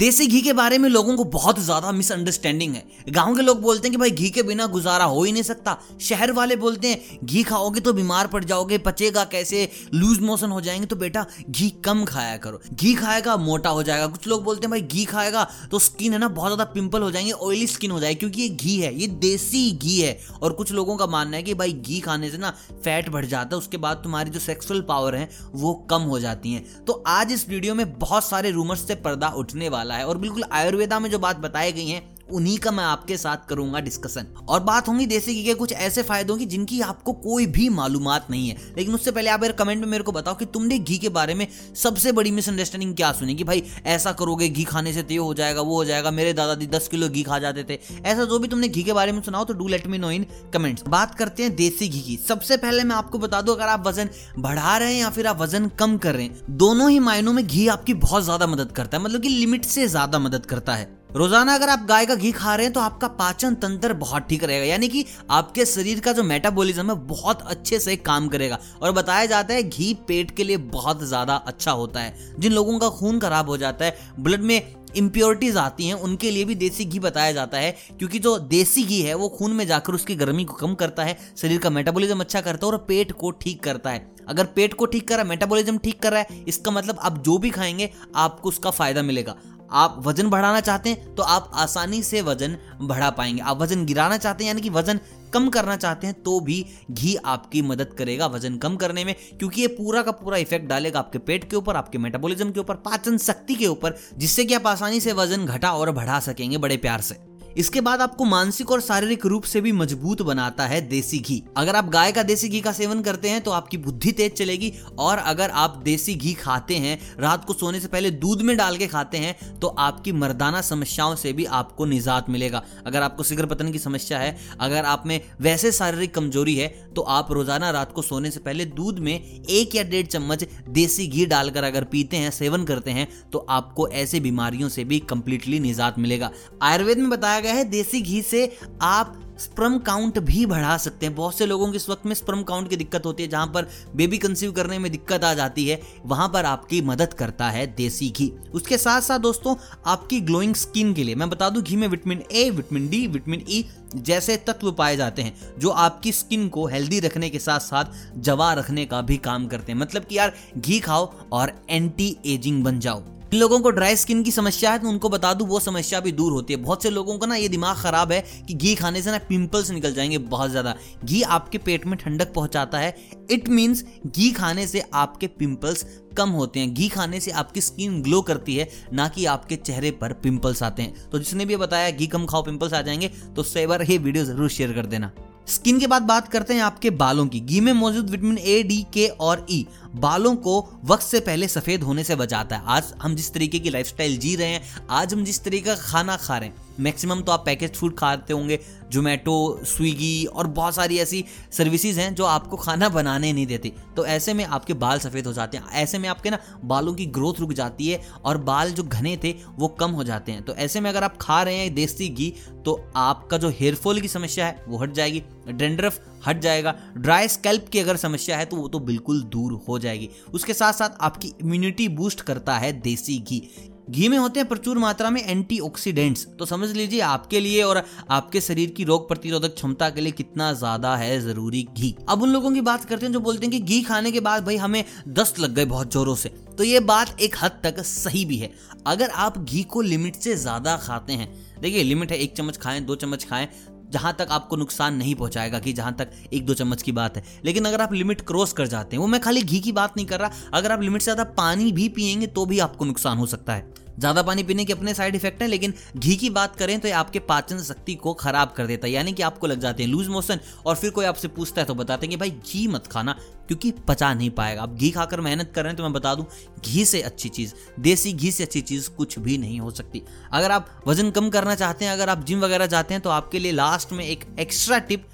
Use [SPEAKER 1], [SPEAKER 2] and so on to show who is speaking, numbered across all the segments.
[SPEAKER 1] देसी घी के बारे में लोगों को बहुत ज़्यादा मिसअंडरस्टैंडिंग है। गाँव के लोग बोलते हैं कि भाई घी के बिना गुजारा हो ही नहीं सकता। शहर वाले बोलते हैं, घी खाओगे तो बीमार पड़ जाओगे, पचेगा कैसे? लूज मोशन हो जाएँगे। तो बेटा, घी कम खाया करो। घी खाएगा, मोटा हो जाएगा। कुछ लोग बोलते हैं, भाई घी खाएगा तो स्किन है ना, बहुत ज़्यादा पिंपल हो जाएँगे ऑयली स्किन हो जाएगी। क्योंकि ये घी है, ये देसी घी है। और कुछ लोगों का मानना है कि भाई घी खाने से ना फैट बढ़ जाता है, उसके बाद तुम्हारी जो सेक्सुअल पावर है, वो कम हो जाती है। तो आज इस वीडियो में बहुत सारे रूमर्स से पर्दा उठने वाला है। और बिल्कुल आयुर्वेदा में जो बात बताई गई है उन्हीं का मैं आपके साथ करूँगा डिस्कशन और बात होंगी देसी घी के कुछ ऐसे फायदों की जिनकी आपको कोई भी मालूम नहीं है। लेकिन उससे पहले आप कमेंट में मेरे को बताओ कि तुमने घी के बारे में सबसे बड़ी मिसअंडरस्टैंडिंग क्या सुनी कि भाई ऐसा करोगे, घी खाने से तो हो जाएगा, वो हो जाएगा, मेरे दादाजी दस किलो घी खा जाते थे। ऐसा जो भी तुमने घी के बारे में सुनाओ तो do let me know in comments बात करते हैं देसी घी की। सबसे पहले मैं आपको बता दूँ, अगर आप वज़न बढ़ा रहे हैं या फिर आप वज़न कम कर रहे हैं, दोनों ही मायनों में घी आपकी बहुत ज़्यादा मदद करता है मतलब कि लिमिट से ज़्यादा मदद करता है। रोज़ाना अगर आप गाय का घी खा रहे हैं तो आपका पाचन तंत्र बहुत ठीक रहेगा। यानी कि आपके शरीर का जो मेटाबॉलिज्म है, बहुत अच्छे से काम करेगा। और बताया जाता है, घी पेट के लिए बहुत ज़्यादा अच्छा होता है। जिन लोगों का खून खराब हो जाता है ब्लड में इम्प्योरिटीज आती हैं, उनके लिए भी देसी घी बताया जाता है। क्योंकि जो देसी घी है, वो खून में जाकर उसकी गर्मी को कम करता है, शरीर का मेटाबॉलिज्म अच्छा करता है और पेट को ठीक करता है। अगर पेट को ठीक कर रहा है मेटाबॉलिज्म ठीक कर रहा है, इसका मतलब आप जो भी खाएँगे, आपको उसका फ़ायदा मिलेगा। आप वज़न बढ़ाना चाहते हैं तो आप आसानी से वज़न बढ़ा पाएँगे। आप वज़न गिराना चाहते हैं, यानी कि वज़न कम करना चाहते हैं तो भी घी आपकी मदद करेगा वज़न कम करने में, क्योंकि ये पूरा का पूरा इफ़ेक्ट डालेगा आपके पेट के ऊपर, आपके मेटाबॉलिज्म के ऊपर, पाचन शक्ति के ऊपर, जिससे कि आप आसानी से वज़न घटा और बढ़ा सकेंगे बड़े प्यार से। इसके बाद आपको मानसिक और शारीरिक रूप से भी मज़बूत बनाता है देसी घी। अगर आप गाय का देसी घी का सेवन करते हैं तो आपकी बुद्धि तेज चलेगी, और अगर आप देसी घी खाते हैं, रात को सोने से पहले दूध में डाल के खाते हैं तो आपकी मर्दाना समस्याओं से भी आपको निजात मिलेगा। अगर आपको सिगर पतन की समस्या है, अगर आप में वैसे शारीरिक कमज़ोरी है तो आप रोज़ाना रात को सोने से पहले दूध में एक या डेढ़ चम्मच देसी घी डालकर अगर पीते हैं, सेवन करते हैं तो आपको ऐसे बीमारियों से भी कंप्लीटली निजात मिलेगा। आयुर्वेद में बताया बताया गया है, देसी घी से आप स्प्रम काउंट भी बढ़ा सकते हैं। बहुत से लोगों के इस वक्त में स्प्रम काउंट की दिक्कत होती है, जहाँ पर बेबी कंसीव करने में दिक्कत आ जाती है, वहाँ पर आपकी मदद करता है देसी घी। उसके साथ साथ दोस्तों, आपकी ग्लोइंग स्किन के लिए, मैं बता दूँ, घी में vitamin A vitamin D vitamin E जैसे तत्व पाए जाते हैं, जो आपकी स्किन को हेल्दी रखने के साथ साथ जवा रखने का भी काम करते हैं। मतलब कि यार, घी खाओ और एंटी एजिंग बन जाओ। जिन लोगों को ड्राई स्किन की समस्या है तो उनको बता दूँ, वो समस्या भी दूर होती है। बहुत से लोगों का ना ये दिमाग खराब है कि घी खाने से ना पिंपल्स निकल जाएँगे बहुत ज़्यादा। घी आपके पेट में ठंडक पहुंचाता है। इट मीन्स घी खाने से आपके पिंपल्स कम होते हैं। घी खाने से आपकी स्किन ग्लो करती है, ना कि आपके चेहरे पर पिंपल्स आते हैं। तो जिसने भी बताया, घी कम खाओ पिंपल्स आ जाएँगे तो उससे बार ये वीडियो ज़रूर शेयर कर देना। स्किन के बाद बात करते हैं आपके बालों की। घी में मौजूद विटामिन ए डी के और ई बालों को वक्त से पहले सफ़ेद होने से बचाता है। आज हम जिस तरीके की लाइफस्टाइल जी रहे हैं, आज हम जिस तरीके का खाना खा रहे हैं मैक्सिमम तो आप पैकेज फ़ूड खाते होंगे जोमेटो स्विगी और बहुत सारी ऐसी सर्विसेज़ हैं जो आपको खाना बनाने नहीं देती। तो ऐसे में आपके बाल सफ़ेद हो जाते हैं। ऐसे में आपके ना बालों की ग्रोथ रुक जाती है और बाल जो घने थे, वो कम हो जाते हैं। तो ऐसे में अगर आप खा रहे हैं देसी घी तो आपका जो हेयरफॉल की समस्या है, वो हट जाएगी। डेंड्रफ हट जाएगा। ड्राई स्कैल्प की अगर समस्या है तो वो तो बिल्कुल दूर हो जाएगी। उसके साथ साथ आपकी इम्यूनिटी बूस्ट करता है देसी घी। घी में होते हैं प्रचुर मात्रा में एंटीऑक्सीडेंट्स। तो समझ लीजिए आपके लिए और आपके शरीर की रोग प्रतिरोधक क्षमता के लिए कितना ज़्यादा है ज़रूरी घी। अब उन लोगों की बात करते हैं जो बोलते हैं कि घी खाने के बाद भाई हमें दस्त लग गए बहुत जोरों से। तो ये बात एक हद तक सही भी है। अगर आप घी को लिमिट से ज़्यादा खाते हैं, देखिए लिमिट है एक चम्मच खाएँ, दो चम्मच खाएँ जहाँ तक आपको नुकसान नहीं पहुंचाएगा कि जहाँ तक एक दो चम्मच की बात है। लेकिन अगर आप लिमिट क्रॉस कर जाते हैं, वो मैं खाली घी की बात नहीं कर रहा, अगर आप लिमिट से ज़्यादा पानी भी पियेंगे तो भी आपको नुकसान हो सकता है। ज़्यादा पानी पीने के अपने साइड इफ़ेक्ट हैं, लेकिन घी की बात करें तो ये आपके पाचन शक्ति को खराब कर देता है। यानी कि आपको लग जाते हैं लूज मोशन और फिर कोई आपसे पूछता है तो बताते हैं कि भाई घी मत खाना, क्योंकि पचा नहीं पाएगा। आप घी खाकर मेहनत कर रहे हैं तो मैं बता दूँ, घी से अच्छी चीज़, देसी घी से अच्छी चीज़ कुछ भी नहीं हो सकती। अगर आप वज़न कम करना चाहते हैं, अगर आप जिम वगैरह जाते हैं तो आपके लिए लास्ट में एक एक्स्ट्रा टिप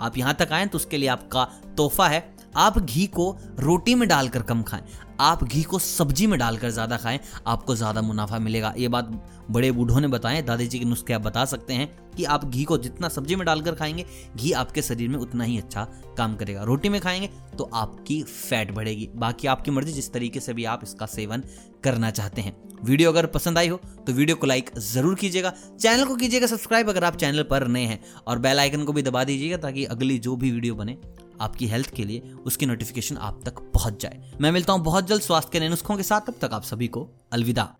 [SPEAKER 1] आप यहाँ तक आए तो उसके लिए आपका तोहफा है। आप घी को रोटी में डालकर कम खाएँ। आप घी को सब्ज़ी में डालकर ज़्यादा खाएँ, आपको ज़्यादा मुनाफा मिलेगा। ये बात बड़े बूढ़ों ने बताएँ दादाजी के नुस्खे आप बता सकते हैं कि आप घी को जितना सब्ज़ी में डालकर खाएँगे, घी आपके शरीर में उतना ही अच्छा काम करेगा। रोटी में खाएँगे तो आपकी फैट बढ़ेगी। बाकी आपकी मर्ज़ी, जिस तरीके से भी आप इसका सेवन करना चाहते हैं। वीडियो अगर पसंद आई हो तो वीडियो को लाइक ज़रूर कीजिएगा। चैनल को कीजिएगा सब्सक्राइब अगर आप चैनल पर नए हैं। और बेल आइकन को भी दबा दीजिएगा ताकि अगली जो भी वीडियो बने आपकी हेल्थ के लिए उसकी नोटिफिकेशन आप तक पहुँच जाए। मैं मिलता हूँ बहुत जल्द स्वास्थ्य के नए नुस्खों के साथ। तब तक आप सभी को अलविदा।